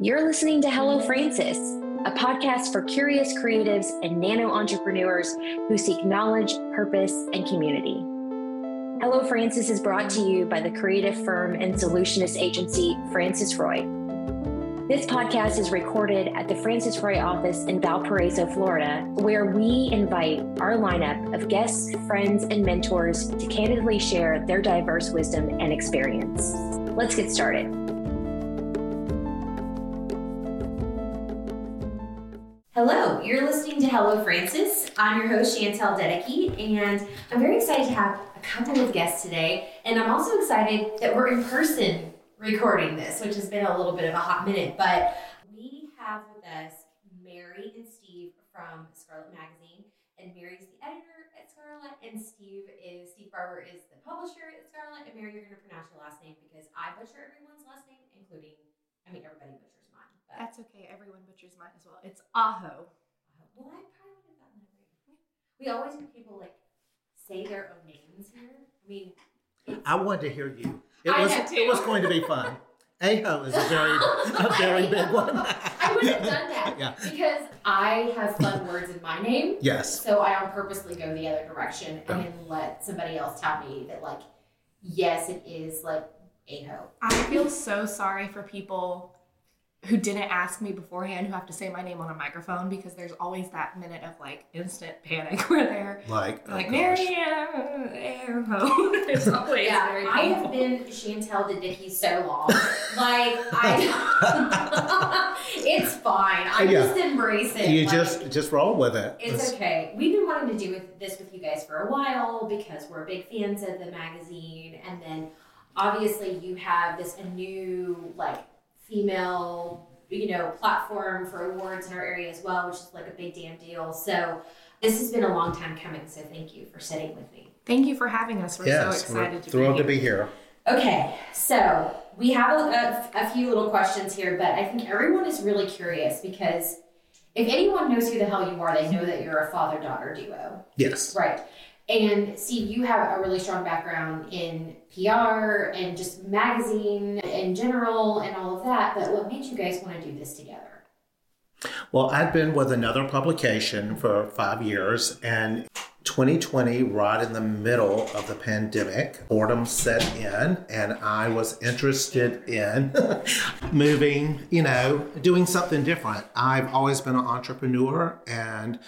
You're listening to Hello Francis, a podcast for curious creatives and nano entrepreneurs who seek knowledge, purpose, and community. Hello Francis is brought to you by the creative firm and solutionist agency Francis Roy. This podcast is recorded at the Francis Roy office in Valparaiso, Florida, where we invite our lineup of guests, friends, and mentors to candidly share their diverse wisdom and experience. Let's get started. You're listening to Hello Francis. I'm your host, Chantel Dedeke, and I'm very excited to have a couple of guests today. And I'm also excited that we're in person recording this, which has been a little bit of a hot minute. But we have with us Mary and Steve from Scarlet Magazine. And Mary's the editor at Scarlet, and Steve is Steve Barber is the publisher at Scarlet. And Mary, you're going to pronounce your last name because I butcher everyone's last name, including, I mean, everybody butchers but. That's okay. Everyone butchers mine as well. It's Aho. Well, I probably would have gotten that right. We always have people like say their own names here. I mean, I wanted to hear you. It I was it was going to be fun. Aho is a very a very big one. I would have done that yeah. because I have fun words in my name. Yes. So I on purposely go the other direction and then let somebody else tell me that like, yes, it is like Aho. I feel so sorry for people who didn't ask me beforehand who have to say my name on a microphone because there's always that minute of like instant panic where they're like oh like Mary It's always yeah, very I have been Chantel Dedeke so long. like I it's fine. I yeah. just embrace it. You like, just just roll with it. It's, it's okay. We've been wanting to do with this with you guys for a while because we're big fans of the magazine and then obviously you have this a new like female, you know, platform for awards in our area as well, which is like a big damn deal. So this has been a long time coming. So thank you for sitting with me. Thank you for having us. We're yes, so excited we're to thrilled be to be here. Okay, so we have a, a, a few little questions here, but I think everyone is really curious because if anyone knows who the hell you are, they know that you're a father daughter duo. Yes. Right. And Steve, you have a really strong background in PR and just magazine in general and all of that. But what made you guys want to do this together? Well, I'd been with another publication for five years, and 2020, right in the middle of the pandemic, boredom set in, and I was interested in moving, you know, doing something different. I've always been an entrepreneur and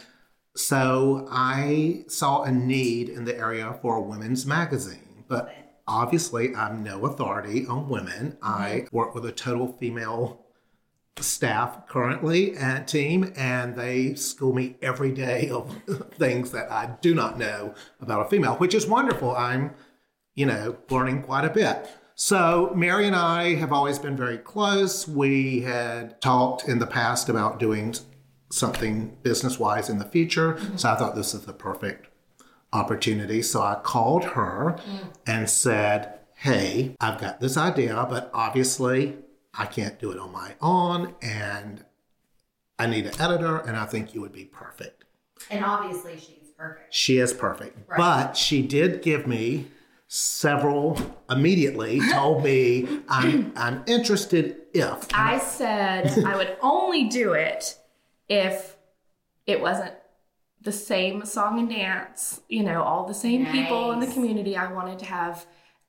so I saw a need in the area for a women's magazine, but obviously I'm no authority on women. I work with a total female staff currently and team, and they school me every day of things that I do not know about a female, which is wonderful. I'm, you know, learning quite a bit. So, Mary and I have always been very close. We had talked in the past about doing something business wise in the future. Mm-hmm. So I thought this is the perfect opportunity. So I called her mm. and said, Hey, I've got this idea, but obviously I can't do it on my own. And I need an editor, and I think you would be perfect. And obviously, she's perfect. She is perfect. Right. But she did give me several immediately told me I'm I'm interested if I said I would only do it if it wasn't the same song and dance, you know, all the same nice. people in the community. I wanted to have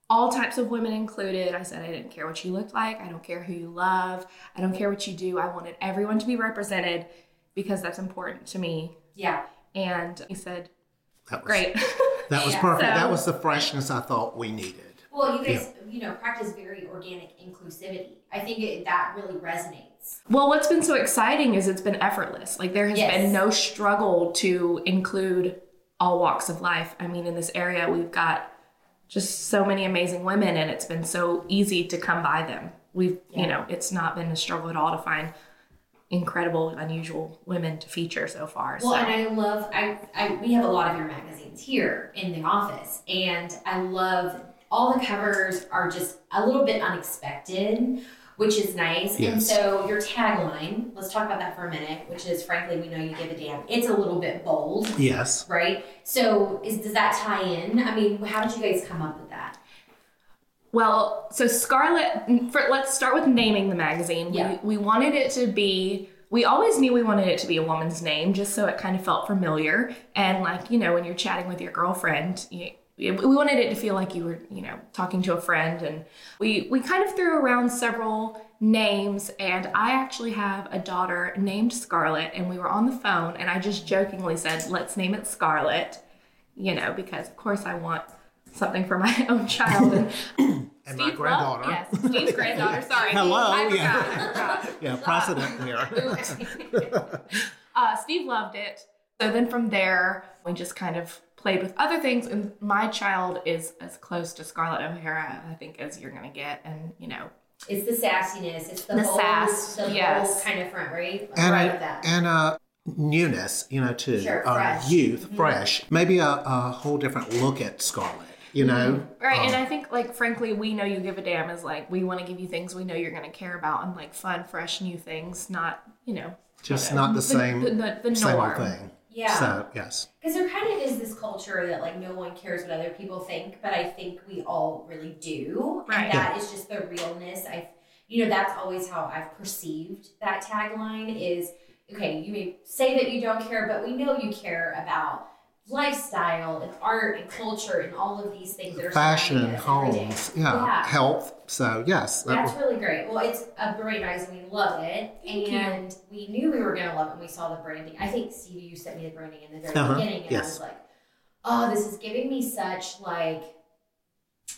all types of women included. I said I didn't care what you looked like. I don't care who you love. I don't care what you do. I wanted everyone to be represented because that's important to me. Yeah. And he said, that was, great. That was yeah. perfect. So, that was the freshness I thought we needed. Well, you guys, yeah. you know, practice very organic inclusivity. I think it, that really resonates well, what's been so exciting is it's been effortless. Like there has yes. been no struggle to include all walks of life. I mean, in this area, we've got just so many amazing women, and it's been so easy to come by them. We've, yeah. you know, it's not been a struggle at all to find incredible, unusual women to feature so far. Well, so. and I love, I, I, we have a lot of your magazines here in the office, and I love all the covers are just a little bit unexpected which is nice. Yes. And so your tagline, let's talk about that for a minute, which is frankly, we know you give a damn. It's a little bit bold. Yes. Right? So is does that tie in? I mean, how did you guys come up with that? Well, so Scarlet, mm, for, let's start with naming the magazine. Yeah. We, we wanted it to be, we always knew we wanted it to be a woman's name just so it kind of felt familiar. And like, you know, when you're chatting with your girlfriend, you, we wanted it to feel like you were, you know, talking to a friend. And we, we kind of threw around several names. And I actually have a daughter named Scarlett. And we were on the phone and I just jokingly said, let's name it Scarlett, you know, because of course I want something for my own child. And And my granddaughter. Loved, yes, Steve's granddaughter. Sorry. Hello, I forgot, yeah. I forgot. Yeah, precedent here. uh, Steve loved it. So then from there, we just kind of played with other things. And my child is as close to Scarlett O'Hara, I think, as you're going to get. And, you know, It's the sassiness. It's the, The whole, sass, the yes. whole kind of front, right? and right a, with that. and uh newness, you know, too. Sure, uh, fresh. Youth, Mhm. fresh. Maybe a, a whole different look at Scarlett. You know, right. and Um, I think, like, frankly, we know you give a damn is like, we want to give you things we know you're going to care about and like fun, fresh, new things, not, you know, just whatever. not the same the, the, the same norm. old thing. Yeah. So yes, Because there kind of is this culture that like no one cares what other people think, but I think we all really do, Right. and that is just the realness. I, you know, that's always how I've perceived that tagline is. Okay, you may say that you don't care, but we know you care about lifestyle and art and culture and all of these things that are fashion, surrounding us homes, yeah, Yeah. health. So yes, that That's was, really great. Well, it's a great magazine. We love it, Thank you. and we knew we were going to love it when we saw the branding. I think Stevie, you sent me the branding in the very Uh-huh. beginning, and I was like, "Oh, this is giving me such like."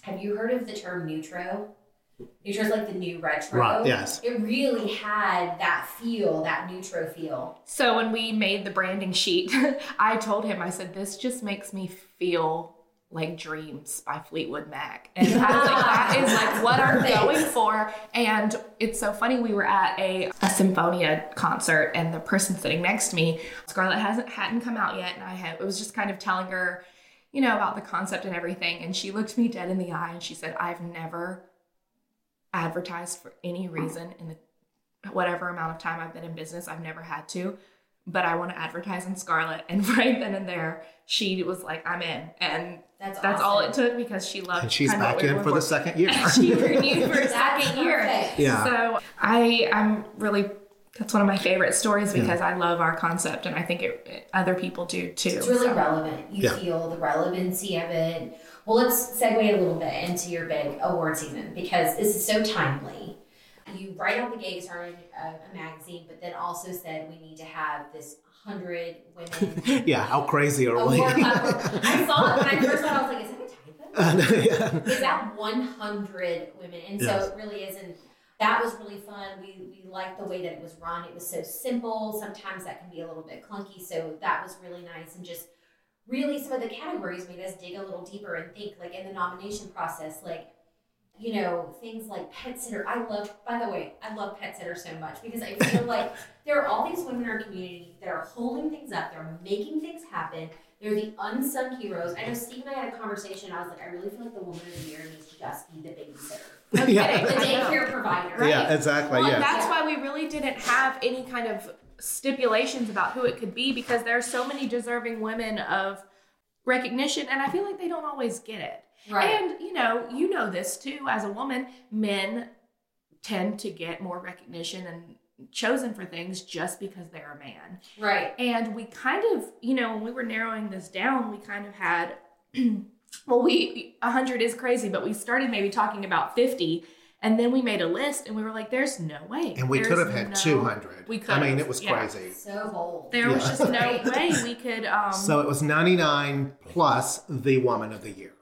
Have you heard of the term neutro? Neutro is like the new retro. right. Yes, It really had that feel, that neutro feel. So when we made the branding sheet, I told him, I said, this just makes me feel like Dreams by Fleetwood Mac. And I was like, that is like what I'm going for. And it's so funny, we were at a, a Sinfonia concert and the person sitting next to me, Scarlett hasn't hadn't come out yet. And I had it was just kind of telling her, you know, about the concept and everything. And she looked me dead in the eye and she said, I've never advertised for any reason in the whatever amount of time I've been in business. I've never had to, but I want to advertise in Scarlet. And right then and there, she was like, I'm in. And That's that's all it took because she loved and she's back we in were for the second year. she renewed for a second year. perfect. Yeah. So I I'm really that's one of my favorite stories because I love our concept and I think it, it- other people do too. It's really so. relevant. You Yeah. feel the relevancy of it. Well, let's segue a little bit into your big award season because this is so timely. You right out the gate started a, a magazine, but then also said we need to have this hundred women yeah, how crazy are we? I saw it when I first saw it. I was like, is that a typo? yeah. Is that 100 women? And Yes. so it really is. And that was really fun. We, we liked the way that it was run. It was so simple. Sometimes that can be a little bit clunky. So that was really nice. And just really some of the categories made us dig a little deeper and think like in the nomination process, like, you know, things like pet sitter. I love, by the way, I love pet sitter so much because I feel like there are all these women in our community that are holding things up, they're making things happen. They're the unsung heroes. I know Steve and I had a conversation. I was like, I really feel like the woman of the year needs to just be the babysitter, No Yeah. the daycare provider. Right. Yeah, exactly. Well, yeah. that's Yeah. why we really didn't have any kind of stipulations about who it could be because there are so many deserving women of recognition and I feel like they don't always get it. Right. And you know, you know this too as a woman, men tend to get more recognition and chosen for things just because they're a man. right. And we kind of, you know, when we were narrowing this down, we kind of had well, we 100 is crazy, but we started maybe talking about 50 and then we made a list and we were like there's no way. and we There's could have had no- 200. we could. I mean, it was yeah. crazy. So bold. There was just no way we could um So it was 99 plus the woman of the year.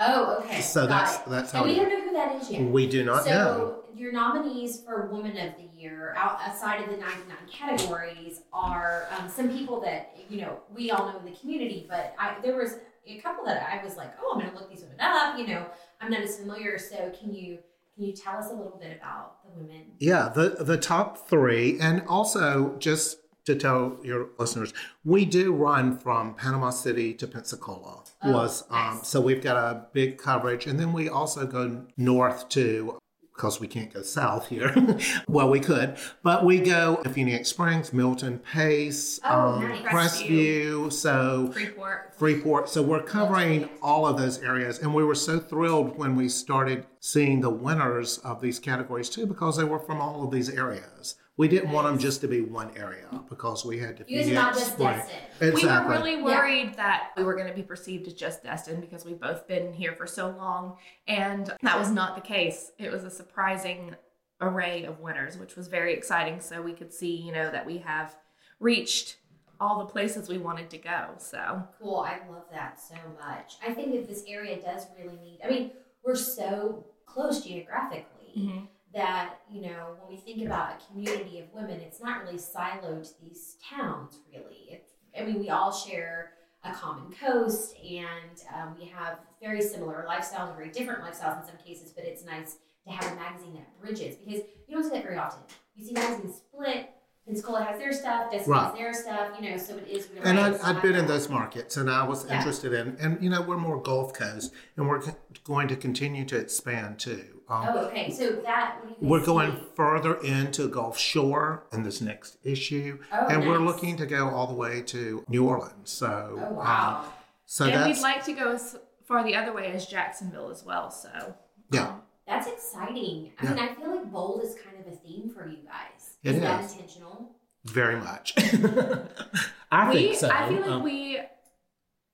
oh, okay. So Got that's it. that's how we we, don't know who that is yet. we do not so know. So your nominees for Woman of the Year, outside of the 99 categories, are um, some people that you know we all know in the community. But I, there was a couple that I was like, oh, I'm going to look these women up. You know, I'm not as familiar. So can you can you tell us a little bit about the women? Yeah, the the top three, and also just to tell your listeners, we do run from Panama City to Pensacola. Oh, was um, nice. so we've got a big coverage, and then we also go north to because we can't go south here. well, we could, but we go DeFuniak Springs, Milton Pace, Oh, um, nice. Crestview, so Freeport. Freeport. So we're covering all of those areas. And we were so thrilled when we started seeing the winners of these categories too, because they were from all of these areas. We didn't want them just to be one area because we had to You guys are not just Right. destined. Exactly. We were really worried that we were going to be perceived as just destined because we've both been here for so long. And that was not the case. It was a surprising array of winners, which was very exciting. So we could see, you know, that we have reached all the places we wanted to go. So Cool. I love that so much. I think that this area does really need, I mean, we're so close geographically mm-hmm. That, you know, when we think about a community of women, it's not really siloed to these towns, really. It's, I mean, we all share a common coast and um, we have very similar lifestyles, very different lifestyles in some cases, but it's nice to have a magazine that bridges because you don't see that very often. You see magazines split. Pensacola has their stuff, Destiny has their stuff, you know, so it is really And nice I'd, to I'd have been in those markets and I was Yeah. interested in, and you know, we're more Gulf Coast and we're going to continue to expand too. Um, Oh, okay. So that what do you guys We're going see? further into Gulf Shore in this next issue, Oh, and we're nice. looking to go all the way to New Orleans. So, Oh um, wow. so and that's we'd like to go as far the other way as Jacksonville as well. So Yeah. um, That's exciting. I Yeah. mean, I feel like bold is kind of a theme for you guys. It is that is. intentional? very much. I we, think so. I feel like Um, we.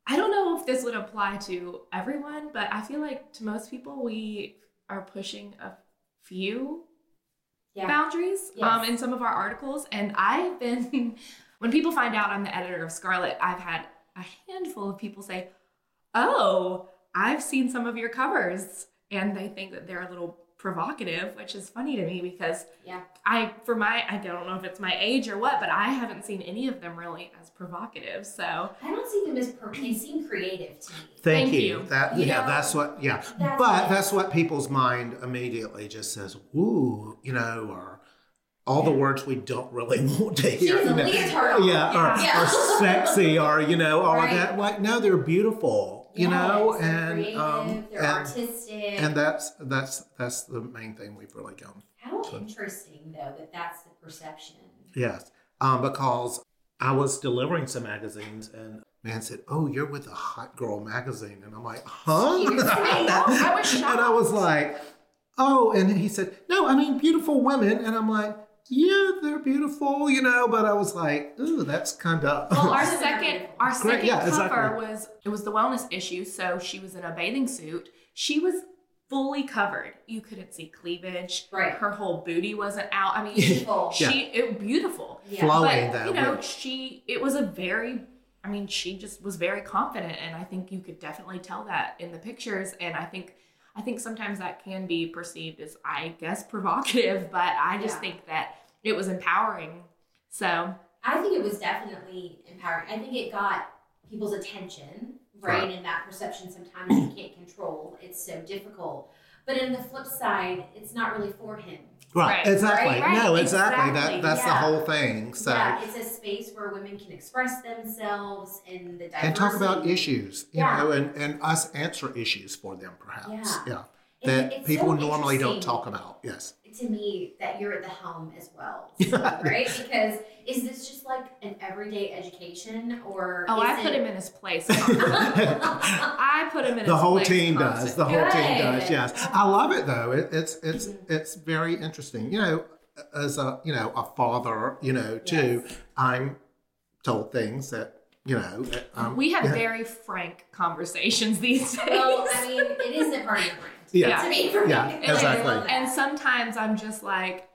I don't know if this would apply to everyone, but I feel like to most people we are pushing a few Yeah. boundaries um, in some of our articles, and I've been. When people find out I'm the editor of Scarlet, I've had a handful of people say, "Oh, I've seen some of your covers," and they think that they're a little provocative, which is funny to me because Yeah. I, for my, I don't know if it's my age or what, but I haven't seen any of them really as provocative. So I don't see them as per- they seem creative to me. Thank, Thank you. you. That You yeah, know, that's what yeah. that's but it. that's what people's mind immediately just says, "Ooh," you know, or all the words we don't really want to hear. has a you know. leotard. Yeah, or, Yeah. or sexy, or you know, all Right. of that. Like, no, they're beautiful, you know, Yes, they're and creative, um, they're and, artistic. and that's that's that's the main thing we've really gone. How interesting though that that's the perception. Yes, um, because I was delivering some magazines and. Man said, "Oh, you're with a hot girl magazine," and I'm like, "Huh?" I was and I was like, "Oh," and he said, "No, I mean beautiful women," and I'm like, "Yeah, they're beautiful, you know," but I was like, "Ooh, that's kind of." Well, our second, our Great, second yeah, cover exactly. was it was the wellness issue. So she was in a bathing suit. She was fully covered. You couldn't see cleavage. Right. Her whole booty wasn't out. I mean, Beautiful. she it beautiful. Yeah. Flowing but though. you know, with- she it was a very. I mean, she just was very confident, and I think you could definitely tell that in the pictures. And I think, I think sometimes that can be perceived as, I guess, provocative, but I just Yeah. think that it was empowering. So I think it was definitely empowering. I think it got people's attention, right? Right. And that perception sometimes you can't control. It's so difficult. But on the flip side, it's not really for him. right, Right, exactly. right, right, No, exactly. exactly, That that's the whole thing. So, yeah, it's a space where women can express themselves and the diversity. and talk about issues, you Yeah. know, and and us answer issues for them, perhaps. Yeah. Yeah. And That it's people so normally don't talk about. Yes. To me that you're at the helm as well, right? Because is this just like an everyday education, or Oh, is I put it- him in his place. I put him in the his whole place team does. constantly. The whole team does. Yes, I love it though. It, it's it's it's very interesting. You know, as a you know a father, you know too, Yes. I'm told things that you know. that, Um, We have yeah. very frank conversations these days. Well, I mean, it isn't part of your brand. Yeah. To me, for. Yeah, And exactly. love and sometimes I'm just like,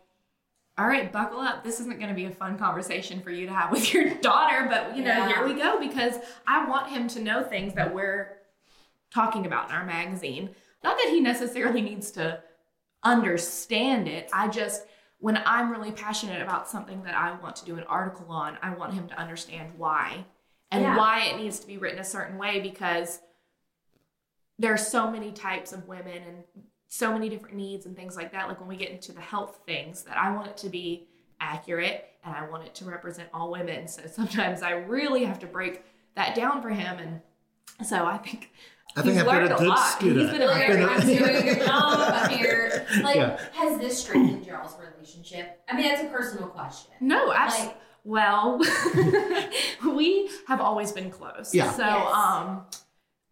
all right, buckle up. This isn't going to be a fun conversation for you to have with your daughter, but you know, Yeah. here we go because I want him to know things that we're talking about in our magazine. Not that he necessarily needs to understand it. I just when I'm really passionate about something that I want to do an article on, I want him to understand why and Yeah. why it needs to be written a certain way because there are so many types of women and so many different needs and things like that. Like when we get into the health things, that I want it to be accurate and I want it to represent all women. So sometimes I really have to break that down for him. And so I think I think He's I've learned a a lot. He's been a I've Like, been I'm doing a good job up here. Like, Yeah. has this strengthened y'all's relationship? I mean, that's a personal question. No, absolutely. Like, Well, we have always been close. Yeah. So, Yes. um,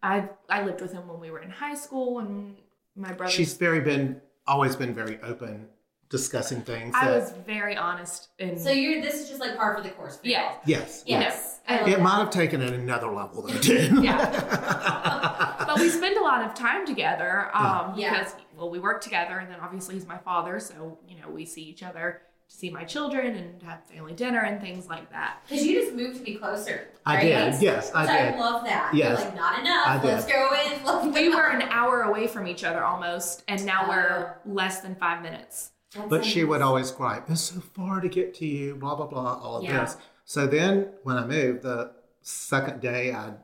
I I lived with him when we were in high school, and my brother. She's very been always been very open discussing things. I that- was very honest in. so you're this is just like par for the course. For Yeah. y'all. yes. Yes. I love It that. might have taken it another level though too. Yeah. but we spend a lot of time together um, Yeah. because well we work together and then obviously he's my father so you know we see each other to see my children and have family dinner and things like that Because you just moved to be closer. I right? did. Yes, I So did. I love that. Yes. You're like, not enough. I did. Let's go in. Let's we go. were an hour away from each other almost and now Oh. we're less than five minutes But she would always cry, it's so far to get to you, blah, blah, blah, all of Yeah. this. So then when I moved, the second day I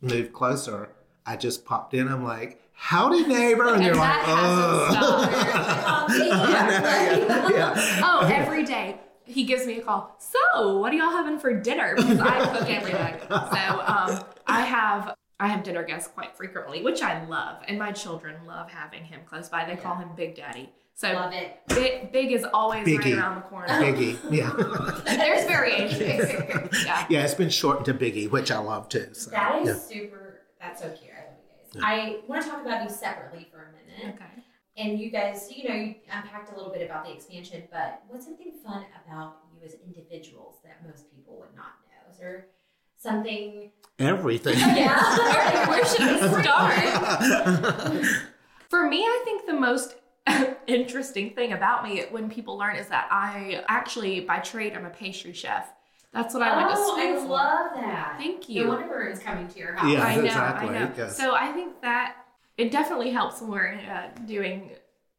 moved closer, I just popped in. I'm like, howdy, neighbor. And, And they're that like, hasn't oh. yeah, yeah. oh every day he gives me a call so what are y'all having for dinner because i cook every day so um, i have I have dinner guests quite frequently, which I love, and my children love having him close by. They call him Big Daddy. So Love it. Big, big is always Biggie. right around the corner. Biggie. Yeah. There's variations. yeah. yeah, it's been shortened to Biggie, which I love too. So, That is yeah. super. That's so cute. I love you guys. I want to talk about you separately for a minute. Okay. And you guys, you know, you unpacked a little bit about the expansion, but what's something fun about you as individuals that most people would not know? Is there something? Everything. Yeah. Where should we start? For me, I think the most interesting thing about me when people learn is that I actually, by trade, I'm a pastry chef. That's what I went to oh, school I love that. Thank No you. wonder it's coming to your house. Yeah. I know, exactly, I know. yes. So I think that it definitely helps when we're uh, doing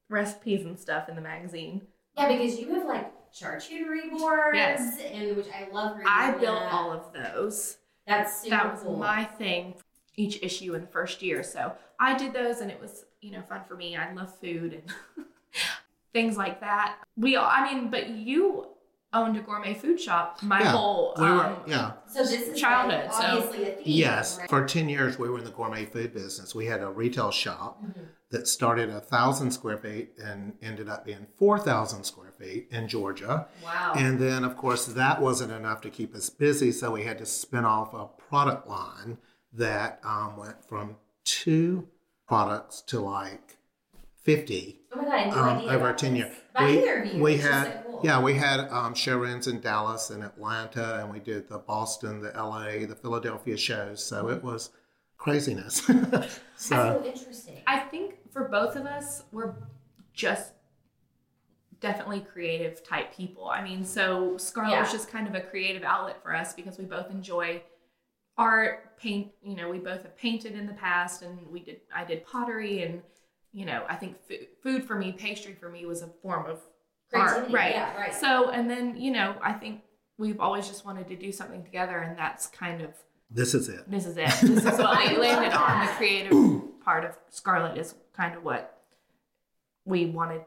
recipes and stuff in the magazine. Yeah, because you have like charcuterie boards, Yes. and which I love. reading I built that. all of those. That's super that was cool. my thing each issue in the first year. So I did those and it was, you know, fun for me. I love food and things like that. We all, I mean, but you owned a gourmet food shop my Yeah, whole we were, um, yeah. so this is childhood, like, so- a theme. Yes, right? for 10 years we were in the gourmet food business. We had a retail shop Mhm. that started a thousand square feet and ended up being 4,000 square feet in Georgia. Wow. And then, of course, that wasn't enough to keep us busy, so we had to spin off a product line that um, went from two products to like 50 oh my god, I had no um, idea over about 10 this. years. We, either of you, we had, cool. yeah, we had um, showrooms in Dallas and Atlanta, and we did the Boston, the LA, the Philadelphia shows. So it was craziness. That's so so interesting. I think for both of us, we're just definitely creative type people. I mean, so Scarlet was just kind of a creative outlet for us because we both enjoy art, paint. You know, we both have painted in the past, and we did. I did pottery, and you know, I think food, food for me, pastry for me, was a form of art, right? yeah, right. So, and then you know, I think we've always just wanted to do something together, and that's kind of this is it. this is it. This is what I we landed on. The creative part of Scarlet is kind of what we wanted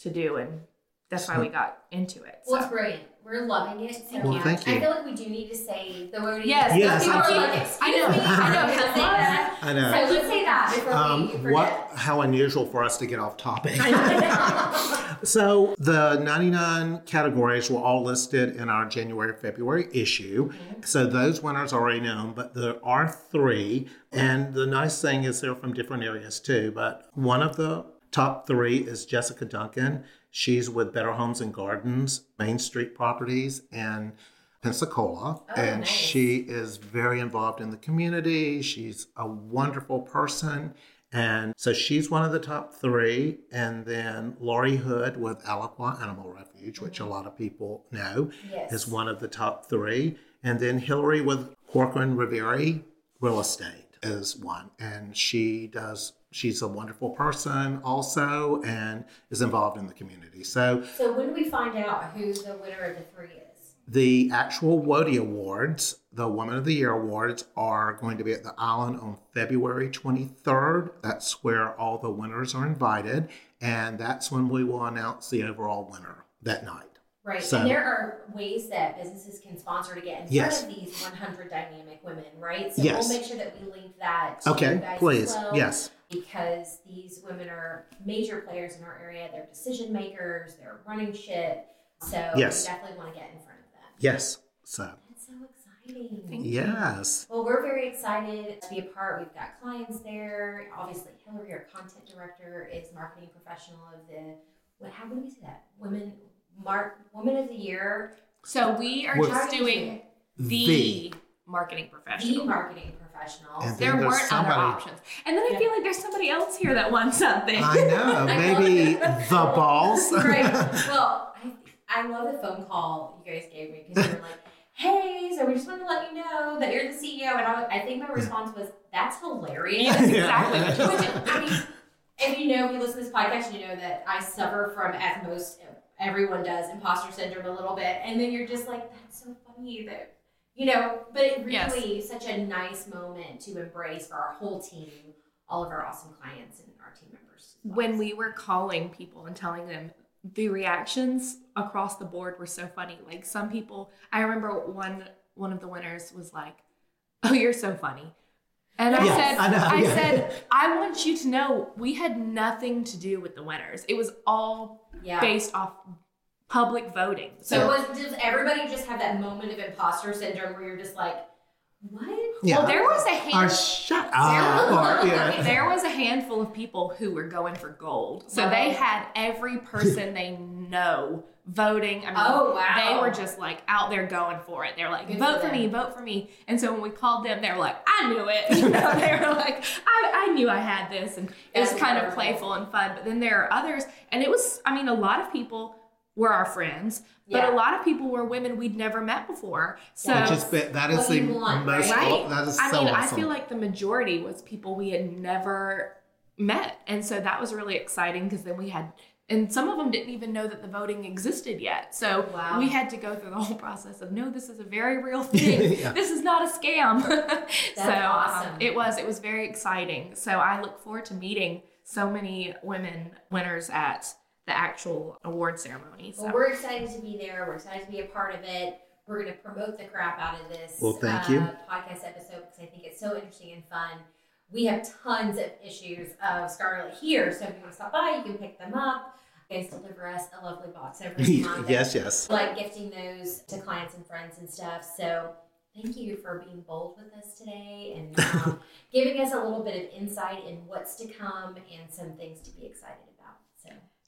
to do, and that's why we got into it. Well, it's brilliant. We're loving it. So Well, thank you. I feel like we do need to say the word. Yes, Yes, People are absolutely. like, I know. I know. I know. gonna. I know. So let's say that before Um, we forget. what? How unusual for us to get off topic. so the 99 categories were all listed in our January February issue. So those winners are already known, but there are three. And the nice thing is they're from different areas too. But one of the top three is Jessica Duncan. She's with Better Homes and Gardens, Main Street Properties, and Pensacola, Oh, and nice. she is very involved in the community. She's a wonderful person. And so she's one of the top three. And then Laurie Hood with Alaqua Animal Refuge, which a mm-hmm. lot of people know, Yes. is one of the top three. And then Hillary with Corcoran Reverie Real Estate is one. And she does, she's a wonderful person also and is involved in the community. So So when do we find out who the winner of the three is? the actual WOTY Awards, the Woman of the Year Awards, are going to be at the Island on February 23rd. That's where all the winners are invited, and that's when we will announce the overall winner that night. Right. So- and there are ways that businesses can sponsor to get in Yes. front of these 100 dynamic women, right? So Yes. we'll make sure that we link that Okay, please. as well. Yes. Because these women are major players in our area. They're decision makers. They're running shit. So Yes. we definitely want to get in front of them. Yes. So, That's so exciting. Thank you. yes. Well, we're very excited to be a part. We've got clients there. Obviously, Hillary, our content director, is marketing professional of the. What? How would we say that? Women, Mark, Woman of the Year, So we are We're- just doing the, The. marketing the marketing professional. And there weren't somebody- other options. And then I Yeah. feel like there's somebody else here that wants something. I know. Maybe the balls. Great. Well, I, I love the phone call you guys gave me because you were like, "Hey, so we just want to let you know that you're the CEO," and I, I think my response was, "That's hilarious." Yes, exactly what Which. I mean, if you know, if you listen to this podcast, you know that I suffer from, at most everyone does, imposter syndrome a little bit. And then you're just like, that's so funny that, you know, but it Yes. really such a nice moment to embrace for our whole team, all of our awesome clients and our team members. well. when we were calling people and telling them the reactions across the board were so funny like some people i remember one one of the winners was like oh you're so funny and i Yeah, said I know, I, yeah. said i want you to know we had nothing to do with the winners it was all yeah. based off public voting So was, does everybody just have that moment of imposter syndrome where you're just like, what? Yeah. well there was a Or hand shut up. Or, yeah. there was a handful of people who were going for gold. So they had every person they know voting. I mean, Oh, wow. they were just like out there going for it. They're like, Good vote for for, me, vote for me. And so when we called them, they were like, I knew it. You know, they were like, I, I knew I had this. And it was That's kind of playful and fun. But then there are others, and it was, I mean, a lot of people were our friends, but Yeah. a lot of people were women we'd never met before. So Which is, be- that is What the you want, most, right? that is I so mean, awesome. I feel like the majority was people we had never met, and so that was really exciting because then we had, and some of them didn't even know that the voting existed yet. So Wow. we had to go through the whole process of no, this is a very real thing. Yeah. This is not a scam. so um, it was, it was very exciting. So I look forward to meeting so many women winners at the actual award ceremony. So. Well, we're excited to be there. We're excited to be a part of it. We're going to promote the crap out of this Well, thank uh, you. podcast episode because I think it's so interesting and fun. We have tons of issues of Scarlet here, so if you want to stop by, you can pick them up. You guys deliver us a lovely box every month. yes, yes. like gifting those to clients and friends and stuff. So thank you for being bold with us today and um, giving us a little bit of insight in what's to come and some things to be excited about.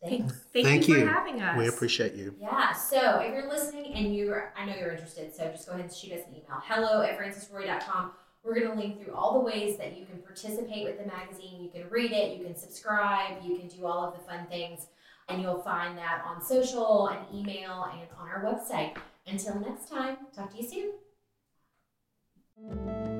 So thanks. Thank, Thank you you. for having us. We appreciate you. Yeah, so if you're listening and you're, I know you're interested, so just go ahead and shoot us an email. Hello at francisroy.com. We're going to link through all the ways that you can participate with the magazine. You can read it, you can subscribe, you can do all of the fun things, and you'll find that on social and email and on our website. Until next time, talk to you soon.